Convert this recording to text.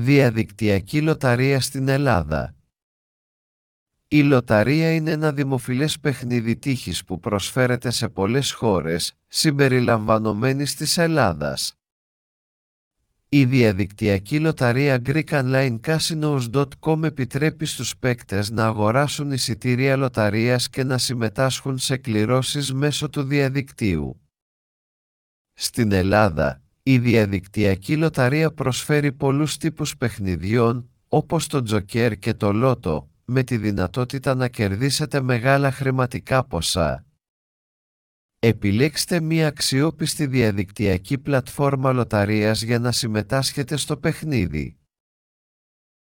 Διαδικτυακή λοταρία στην Ελλάδα Η λοταρία είναι ένα δημοφιλές παιχνίδι τύχης που προσφέρεται σε πολλές χώρες, συμπεριλαμβανομένης της Ελλάδας. Η διαδικτυακή λοταρία GreekOnlineCasinos.com επιτρέπει στους παίκτες να αγοράσουν εισιτήρια λοταρίας και να συμμετάσχουν σε κληρώσεις μέσω του διαδικτύου. Στην Ελλάδα, η διαδικτυακή λοταρία προσφέρει πολλούς τύπους παιχνιδιών, όπως το τζοκέρ και το λότο, με τη δυνατότητα να κερδίσετε μεγάλα χρηματικά ποσά. Επιλέξτε μία αξιόπιστη διαδικτυακή πλατφόρμα λοταρίας για να συμμετάσχετε στο παιχνίδι.